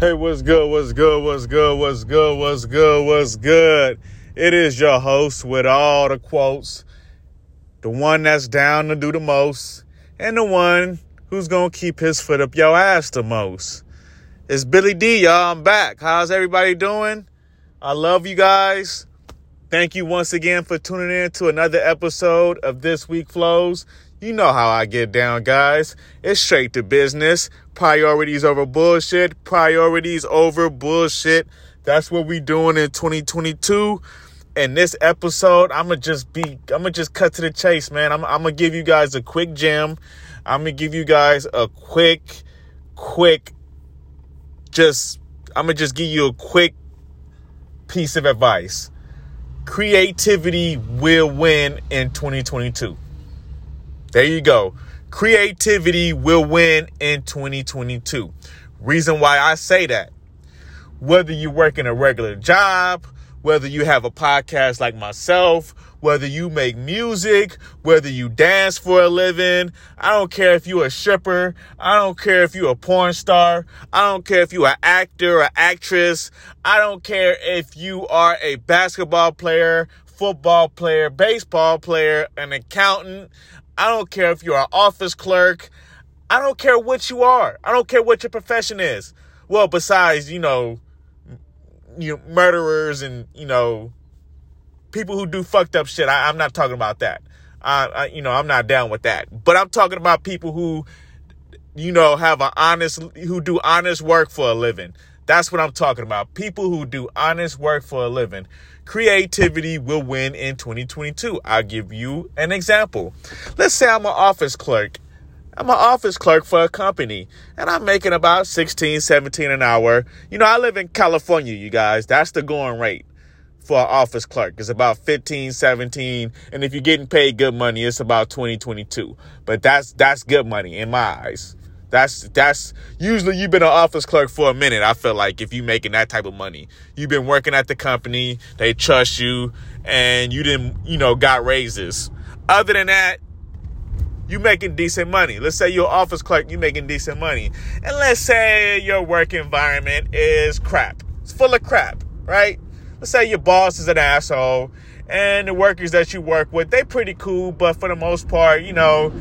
Hey, what's good? What's good? What's good? What's good? What's good? What's good? It is your host with all the quotes, the one that's down to do the most, and the one who's gonna keep his foot up your ass the most. It's Billy D, y'all. I'm back. How's everybody doing? I love you guys. Thank you once again for tuning in to another episode of This Week Flows. You know how I get down, guys. It's straight to business. Priorities over bullshit. Priorities over bullshit. That's what we doing in 2022. In this episode, I'ma just be I'ma just cut to the chase, man. I'm I'm gonna give you guys a quick gem. I'm gonna give you guys a quick, quick, just I'm gonna just give you a quick piece of advice. Creativity will win in 2022. There you go. Creativity will win in 2022. Reason why I say that. Whether you work in a regular job, whether you have a podcast like myself, whether you make music, whether you dance for a living, I don't care if you're a stripper, I don't care if you're a porn star, I don't care if you're an actor or actress, I don't care if you are a basketball player, football player, baseball player, an accountant, I don't care if you're an office clerk. I don't care what you are. I don't care what your profession is. Well, besides, you know, you know, murderers and, you know, people who do fucked up shit. I, am not talking about that. I, I, you know, I'm not down with that. But I'm talking about people who, you know, have an honest, who do honest work for a living. That's what I'm talking about. People who do honest work for a living. Creativity will win in 2022. I'll give you an example. Let's say I'm an office clerk. I'm an office clerk for a company and I'm making about 16, 17 an hour. You know, I live in California, you guys. That's the going rate for an office clerk. It's about 15, 17. And if you're getting paid good money, it's about 20, 22. But that's, that's good money in my eyes. That's that's usually you've been an office clerk for a minute. I feel like if you're making that type of money, you've been working at the company, they trust you, and you didn't, you know, got raises. Other than that, you're making decent money. Let's say you're an office clerk, You're making decent money, and let's say your work environment is crap. It's full of crap, right? Let's say your boss is an asshole, and the workers that you work with, they pretty cool, but for the most part, you know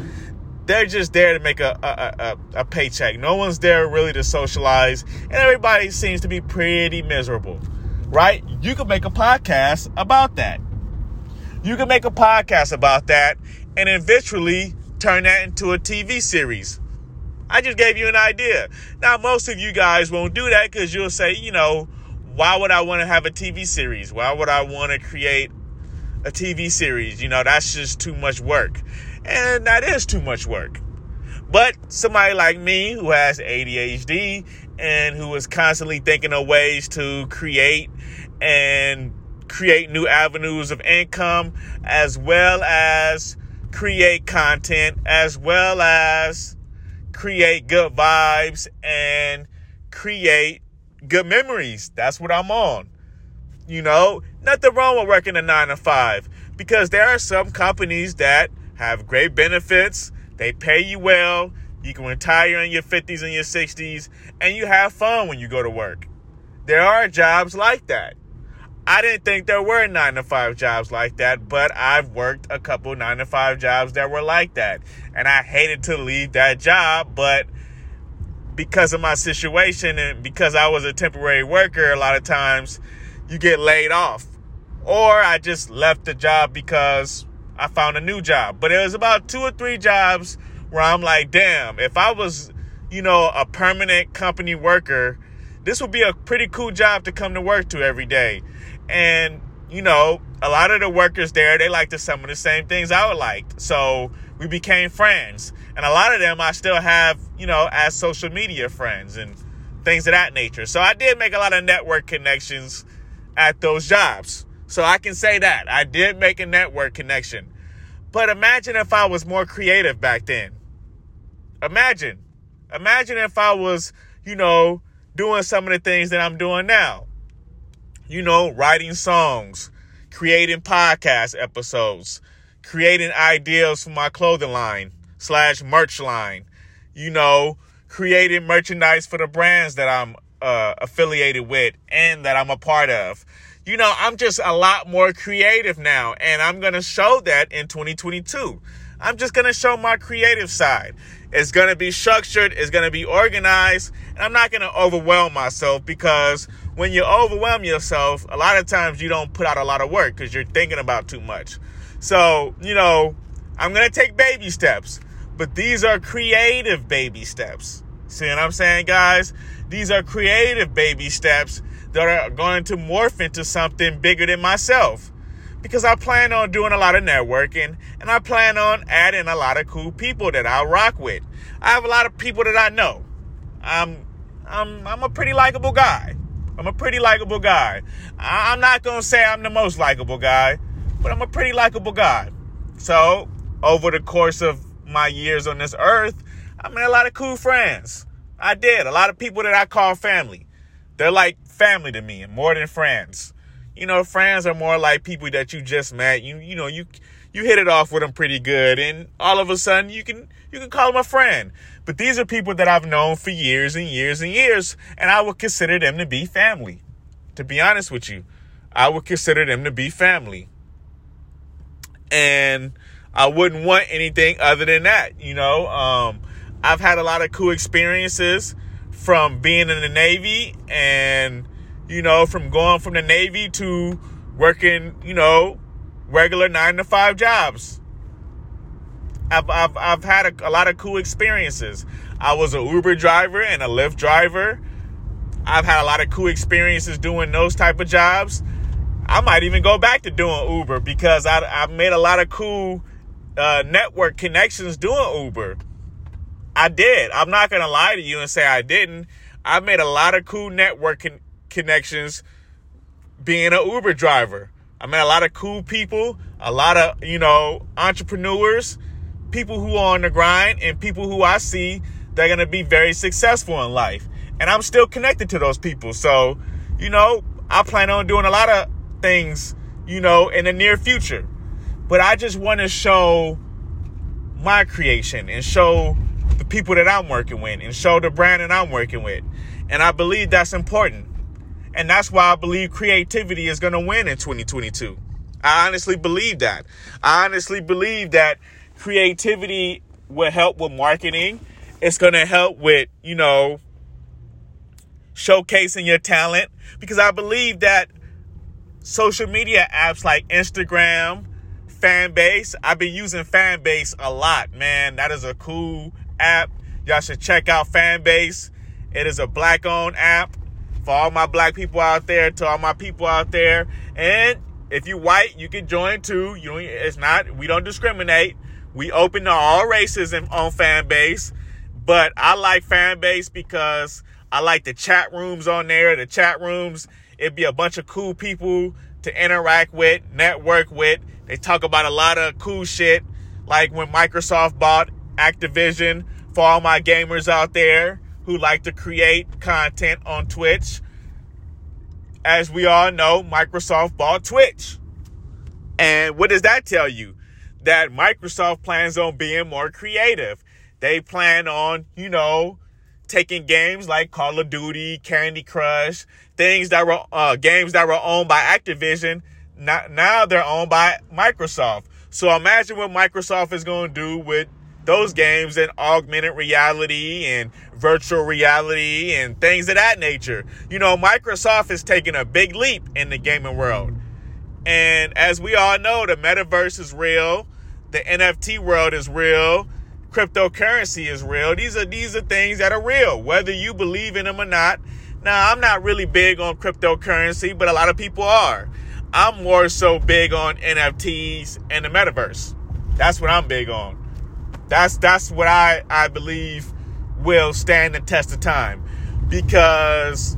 they're just there to make a, a, a, a, paycheck. No one's there really to socialize, and everybody seems to be pretty miserable, right? You could make a podcast about that. You can make a podcast about that and eventually turn that into a TV series. I just gave you an idea. Now, most of you guys won't do that because you'll say, you know, why would I want to have a TV series? Why would I want to create a TV series? You know, that's just too much work. And that is too much work. But somebody like me who has ADHD and who is constantly thinking of ways to create and create new avenues of income, as well as create content, as well as create good vibes and create good memories. That's what I'm on. You know, nothing wrong with working a nine to five because there are some companies that have great benefits, they pay you well, you can retire in your 50s and your 60s, and you have fun when you go to work. There are jobs like that. I didn't think there were nine to five jobs like that, but I've worked a couple nine to five jobs that were like that. And I hated to leave that job, but because of my situation and because I was a temporary worker, a lot of times you get laid off. Or I just left the job because I found a new job. But it was about two or three jobs where I'm like, damn, if I was, you know, a permanent company worker, this would be a pretty cool job to come to work to every day. And, you know, a lot of the workers there, they liked some of the same things I would like. So we became friends. And a lot of them I still have, you know, as social media friends and things of that nature. So I did make a lot of network connections at those jobs. So I can say that. I did make a network connection. But imagine if I was more creative back then. Imagine. Imagine if I was, you know, doing some of the things that I'm doing now. You know, writing songs, creating podcast episodes, creating ideas for my clothing line slash merch line, you know, creating merchandise for the brands that I'm uh, affiliated with and that I'm a part of. You know, I'm just a lot more creative now, and I'm going to show that in 2022. I'm just going to show my creative side. It's going to be structured, it's going to be organized, and I'm not going to overwhelm myself because when you overwhelm yourself, a lot of times you don't put out a lot of work because you're thinking about too much. So, you know, I'm going to take baby steps, but these are creative baby steps. See what I'm saying, guys? These are creative baby steps that are going to morph into something bigger than myself because I plan on doing a lot of networking and I plan on adding a lot of cool people that I rock with. I have a lot of people that I know. I'm I'm I'm a pretty likable guy. I'm a pretty likable guy. I, I'm not gonna say I'm the most likable guy, but I'm a pretty likable guy. So over the course of my years on this earth, I made a lot of cool friends. I did. A lot of people that I call family. They're like family to me and more than friends you know, friends are more like people that you just met. You you know, you you hit it off with them pretty good and all of a sudden you can you can call them a friend. But these are people that I've known for years and years and years and I would consider them to be family. To be honest with you, I would consider them to be family. And I wouldn't want anything other than that, you know. Um, I've had a lot of cool experiences from being in the Navy and you know, from going from the Navy to working, you know, regular nine to five jobs. I've, I've, I've had a, a lot of cool experiences. I was an Uber driver and a Lyft driver. I've had a lot of cool experiences doing those type of jobs. I might even go back to doing Uber because I, I've made a lot of cool uh, network connections doing Uber. I did. I'm not going to lie to you and say I didn't. I made a lot of cool networking connections being an Uber driver. I met a lot of cool people, a lot of, you know, entrepreneurs, people who are on the grind, and people who I see that are going to be very successful in life. And I'm still connected to those people. So, you know, I plan on doing a lot of things, you know, in the near future. But I just want to show my creation and show the people that I'm working with and show the brand that I'm working with. And I believe that's important. And that's why I believe creativity is going to win in 2022. I honestly believe that. I honestly believe that creativity will help with marketing. It's going to help with, you know, showcasing your talent because I believe that social media apps like Instagram, Fanbase, I've been using Fanbase a lot, man. That is a cool app. Y'all should check out Fanbase. It is a black owned app for all my black people out there, to all my people out there. And if you white, you can join too. You it's not we don't discriminate. We open to all races on Fanbase. But I like Fanbase because I like the chat rooms on there. The chat rooms, it'd be a bunch of cool people to interact with, network with. They talk about a lot of cool shit, like when Microsoft bought Activision for all my gamers out there who like to create content on Twitch. As we all know, Microsoft bought Twitch. And what does that tell you? That Microsoft plans on being more creative. They plan on, you know, taking games like Call of Duty, Candy Crush, things that were uh, games that were owned by Activision. Now, now they're owned by Microsoft. So imagine what Microsoft is going to do with those games in augmented reality and virtual reality and things of that nature. You know, Microsoft is taking a big leap in the gaming world. And as we all know, the metaverse is real, the NFT world is real, cryptocurrency is real. These are these are things that are real, whether you believe in them or not. Now, I'm not really big on cryptocurrency, but a lot of people are. I'm more so big on NFTs and the metaverse. That's what I'm big on. That's that's what I I believe will stand the test of time because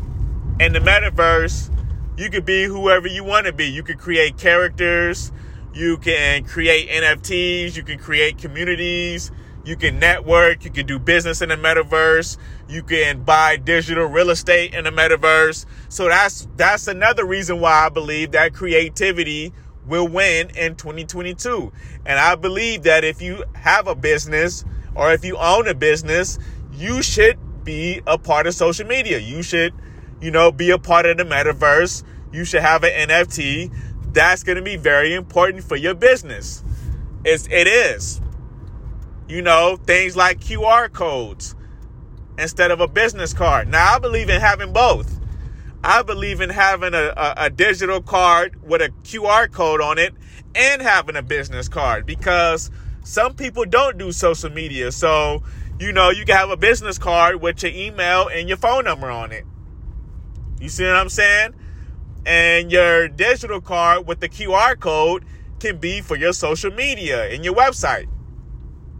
in the metaverse you could be whoever you want to be. You can create characters, you can create NFTs, you can create communities, you can network, you can do business in the metaverse, you can buy digital real estate in the metaverse. So that's that's another reason why I believe that creativity will win in 2022. And I believe that if you have a business or if you own a business, you should be a part of social media. You should you know, be a part of the metaverse. You should have an NFT. That's going to be very important for your business. It's, it is. You know, things like QR codes instead of a business card. Now, I believe in having both. I believe in having a, a, a, digital card with a QR code on it and having a business card because some people don't do social media. So, you know, you can have a business card with your email and your phone number on it. You see what I'm saying? And your digital card with the QR code can be for your social media and your website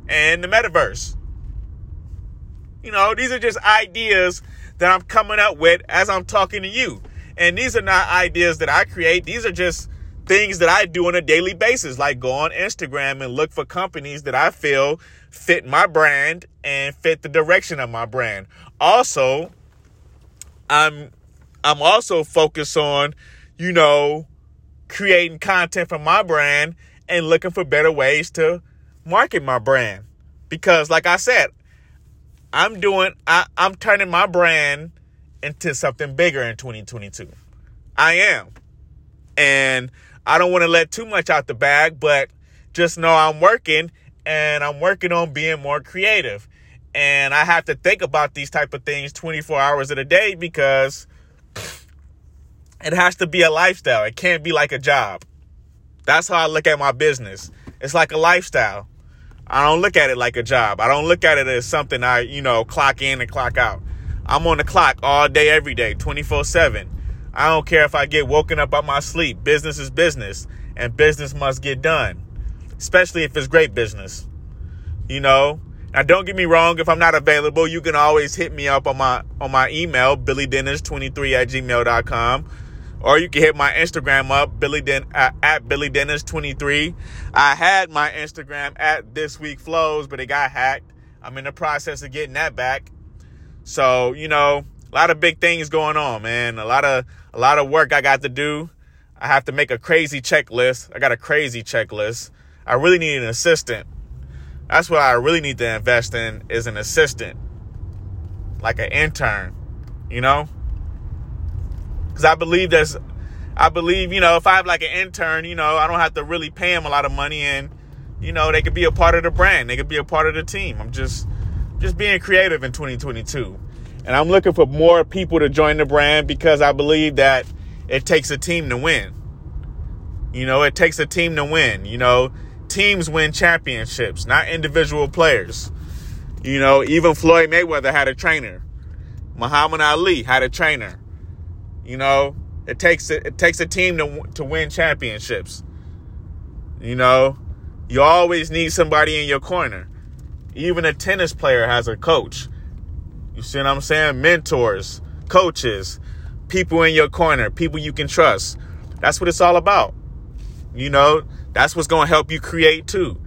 and the metaverse. You know, these are just ideas that I'm coming up with as I'm talking to you. And these are not ideas that I create. These are just things that I do on a daily basis, like go on Instagram and look for companies that I feel fit my brand and fit the direction of my brand. Also, I'm I'm also focused on, you know, creating content for my brand and looking for better ways to market my brand. Because like I said, I'm doing I, I'm turning my brand into something bigger in 2022. I am. And I don't want to let too much out the bag, but just know I'm working and I'm working on being more creative. And I have to think about these type of things 24 hours of the day because it has to be a lifestyle. It can't be like a job. That's how I look at my business. It's like a lifestyle. I don't look at it like a job. I don't look at it as something I, you know, clock in and clock out. I'm on the clock all day, every day, 24 7. I don't care if I get woken up out my sleep. Business is business, and business must get done, especially if it's great business. You know, now don't get me wrong, if I'm not available, you can always hit me up on my on my email, billydennis23 at gmail.com. Or you can hit my Instagram up, Billy Den uh, at Billy Dennis 23. I had my Instagram at This Week Flows, but it got hacked. I'm in the process of getting that back. So you know, a lot of big things going on, man. A lot of a lot of work I got to do. I have to make a crazy checklist. I got a crazy checklist. I really need an assistant. That's what I really need to invest in is an assistant, like an intern. You know because I believe that's, I believe, you know, if I have like an intern, you know, I don't have to really pay them a lot of money and, you know, they could be a part of the brand. They could be a part of the team. I'm just, just being creative in 2022. And I'm looking for more people to join the brand because I believe that it takes a team to win. You know, it takes a team to win. You know, teams win championships, not individual players. You know, even Floyd Mayweather had a trainer. Muhammad Ali had a trainer. You know, it takes a, it takes a team to to win championships. You know, you always need somebody in your corner. Even a tennis player has a coach. You see what I'm saying? Mentors, coaches, people in your corner, people you can trust. That's what it's all about. You know, that's what's going to help you create too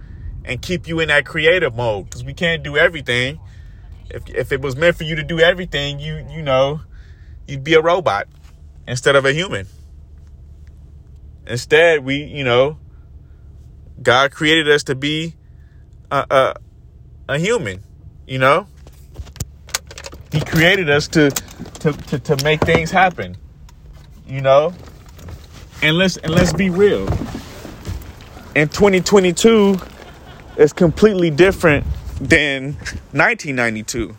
and keep you in that creative mode because we can't do everything. If, if it was meant for you to do everything, you you know, you'd be a robot instead of a human. Instead, we, you know, God created us to be a, a, a human, you know? He created us to, to, to, to make things happen, you know? And let's, and let's be real. In 2022, it's completely different than 1992.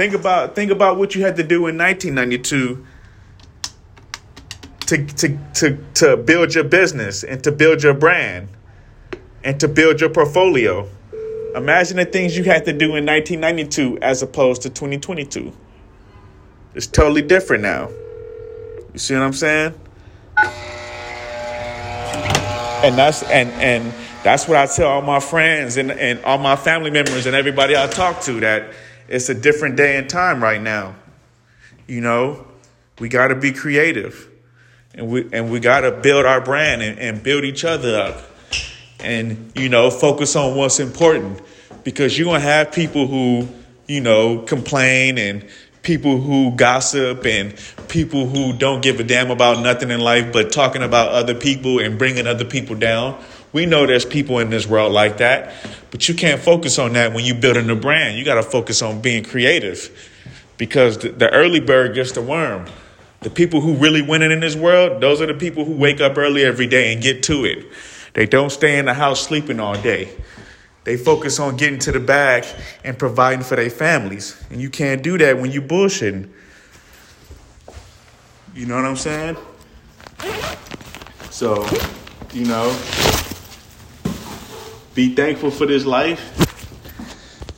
Think about think about what you had to do in 1992 to to to to build your business and to build your brand and to build your portfolio. Imagine the things you had to do in 1992 as opposed to 2022. It's totally different now. You see what I'm saying? And that's and and that's what I tell all my friends and, and all my family members and everybody I talk to that it's a different day and time right now. You know, we got to be creative and we, and we got to build our brand and, and build each other up and, you know, focus on what's important because you're going to have people who, you know, complain and people who gossip and people who don't give a damn about nothing in life but talking about other people and bringing other people down. We know there's people in this world like that, but you can't focus on that when you're building a brand. You got to focus on being creative because the, the early bird gets the worm. The people who really winning in this world, those are the people who wake up early every day and get to it. They don't stay in the house sleeping all day. They focus on getting to the bag and providing for their families. And you can't do that when you bullshitting. You know what I'm saying? So, you know, be thankful for this life.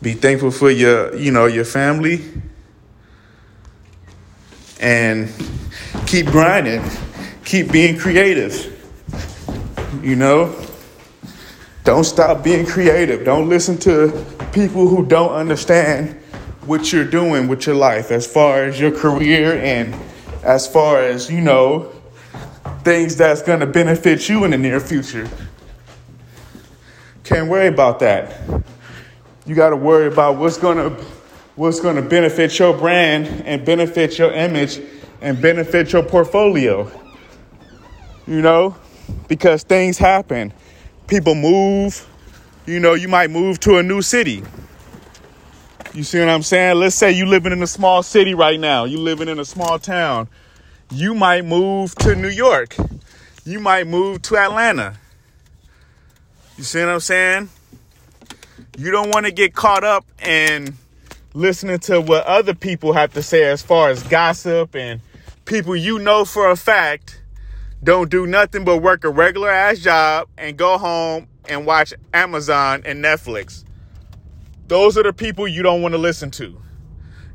Be thankful for your, you know, your family. And keep grinding. Keep being creative. You know? Don't stop being creative. Don't listen to people who don't understand what you're doing with your life as far as your career and as far as, you know, things that's going to benefit you in the near future. Can't worry about that. You got to worry about what's going to what's going to benefit your brand and benefit your image and benefit your portfolio. You know, because things happen people move. You know, you might move to a new city. You see what I'm saying? Let's say you living in a small city right now. You living in a small town. You might move to New York. You might move to Atlanta. You see what I'm saying? You don't want to get caught up in listening to what other people have to say as far as gossip and people you know for a fact don't do nothing but work a regular ass job and go home and watch Amazon and Netflix. Those are the people you don't want to listen to.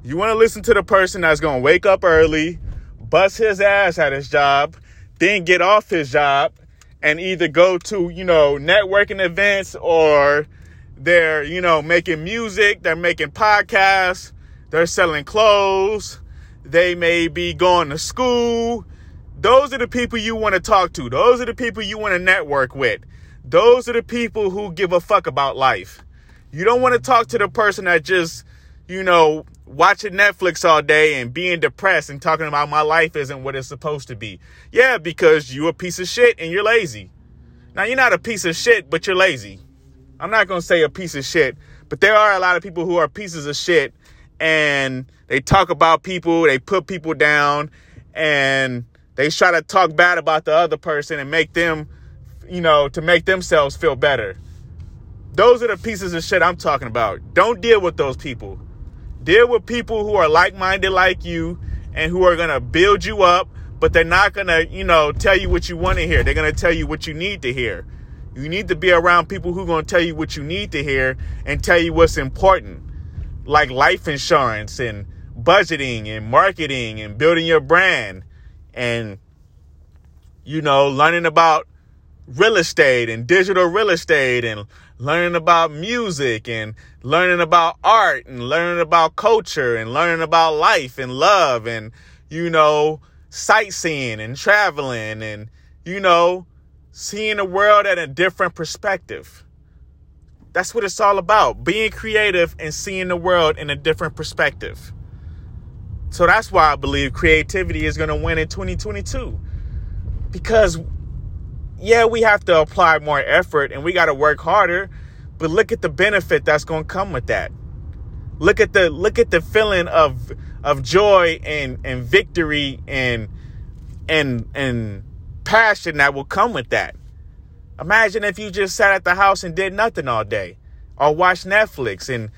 You want to listen to the person that's going to wake up early, bust his ass at his job, then get off his job and either go to, you know, networking events or they're, you know, making music, they're making podcasts, they're selling clothes, they may be going to school, those are the people you want to talk to. Those are the people you want to network with. Those are the people who give a fuck about life. You don't want to talk to the person that just, you know, watching Netflix all day and being depressed and talking about my life isn't what it's supposed to be. Yeah, because you a piece of shit and you're lazy. Now you're not a piece of shit, but you're lazy. I'm not to say a piece of shit, but there are a lot of people who are pieces of shit and they talk about people, they put people down and they try to talk bad about the other person and make them, you know, to make themselves feel better. Those are the pieces of shit I'm talking about. Don't deal with those people. Deal with people who are like minded like you and who are going to build you up, but they're not going to, you know, tell you what you want to hear. They're going to tell you what you need to hear. You need to be around people who are going to tell you what you need to hear and tell you what's important, like life insurance and budgeting and marketing and building your brand and you know learning about real estate and digital real estate and learning about music and learning about art and learning about culture and learning about life and love and you know sightseeing and traveling and you know seeing the world at a different perspective that's what it's all about being creative and seeing the world in a different perspective so that's why I believe creativity is going to win in 2022. Because, yeah, we have to apply more effort and we got to work harder, but look at the benefit that's going to come with that. Look at the look at the feeling of of joy and and victory and and and passion that will come with that. Imagine if you just sat at the house and did nothing all day or watched Netflix and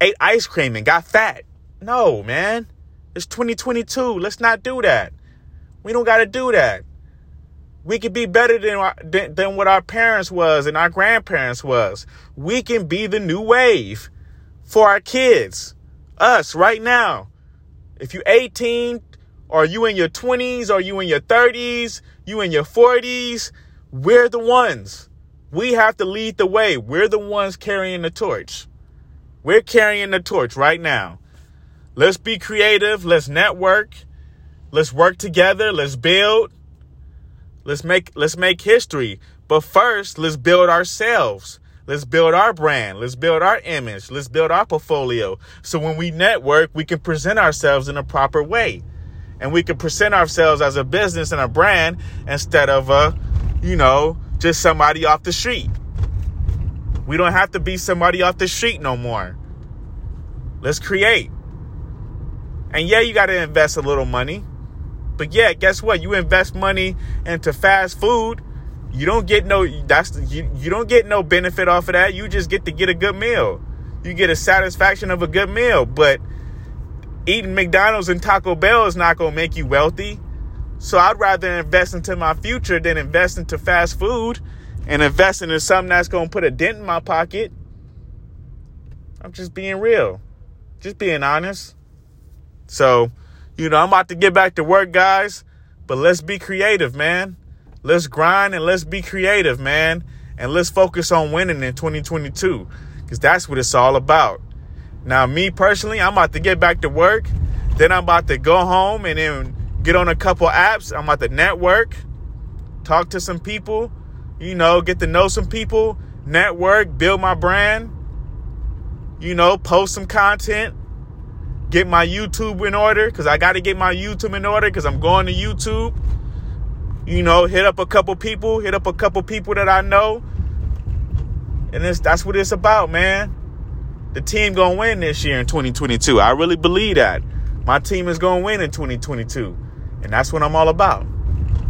ate ice cream and got fat. No, man. It's 2022. Let's not do that. We don't got to do that. We can be better than, than, than what our parents was and our grandparents was. We can be the new wave for our kids. Us right now. If you're 18 or you in your 20s or you in your 30s, you in your 40s, we're the ones. We have to lead the way. We're the ones carrying the torch. We're carrying the torch right now. Let's be creative. Let's network. Let's work together. Let's build. Let's make let's make history. But first, let's build ourselves. Let's build our brand. Let's build our image. Let's build our portfolio. So when we network, we can present ourselves in a proper way. And we can present ourselves as a business and a brand instead of a, you know, just somebody off the street. We don't have to be somebody off the street no more. Let's create. And yeah, you got to invest a little money. But yeah, guess what? You invest money into fast food, you don't get no that's you, you don't get no benefit off of that. You just get to get a good meal. You get a satisfaction of a good meal, but eating McDonald's and Taco Bell is not going to make you wealthy. So I'd rather invest into my future than invest into fast food and invest into something that's going to put a dent in my pocket. I'm just being real. Just being honest. So, you know, I'm about to get back to work, guys, but let's be creative, man. Let's grind and let's be creative, man. And let's focus on winning in 2022 because that's what it's all about. Now, me personally, I'm about to get back to work. Then I'm about to go home and then get on a couple apps. I'm about to network, talk to some people, you know, get to know some people, network, build my brand, you know, post some content, get my YouTube in order because I got to get my YouTube in order because I'm going to YouTube you know, hit up a couple people, hit up a couple people that I know. And it's, that's what it's about, man. The team going to win this year in 2022. I really believe that. My team is going to win in 2022. And that's what I'm all about.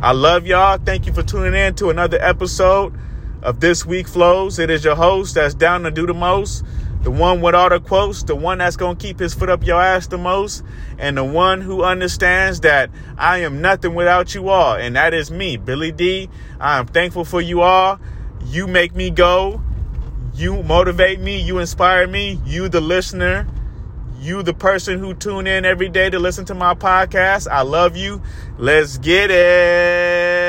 I love y'all. Thank you for tuning in to another episode of This Week Flows. It is your host that's down to do the most the one with all the quotes, the one that's going to keep his foot up your ass the most, and the one who understands that I am nothing without you all. And that is me, Billy D. I am thankful for you all. You make me go. You motivate me. You inspire me. You, the listener. You, the person who tune in every day to listen to my podcast. I love you. Let's get it.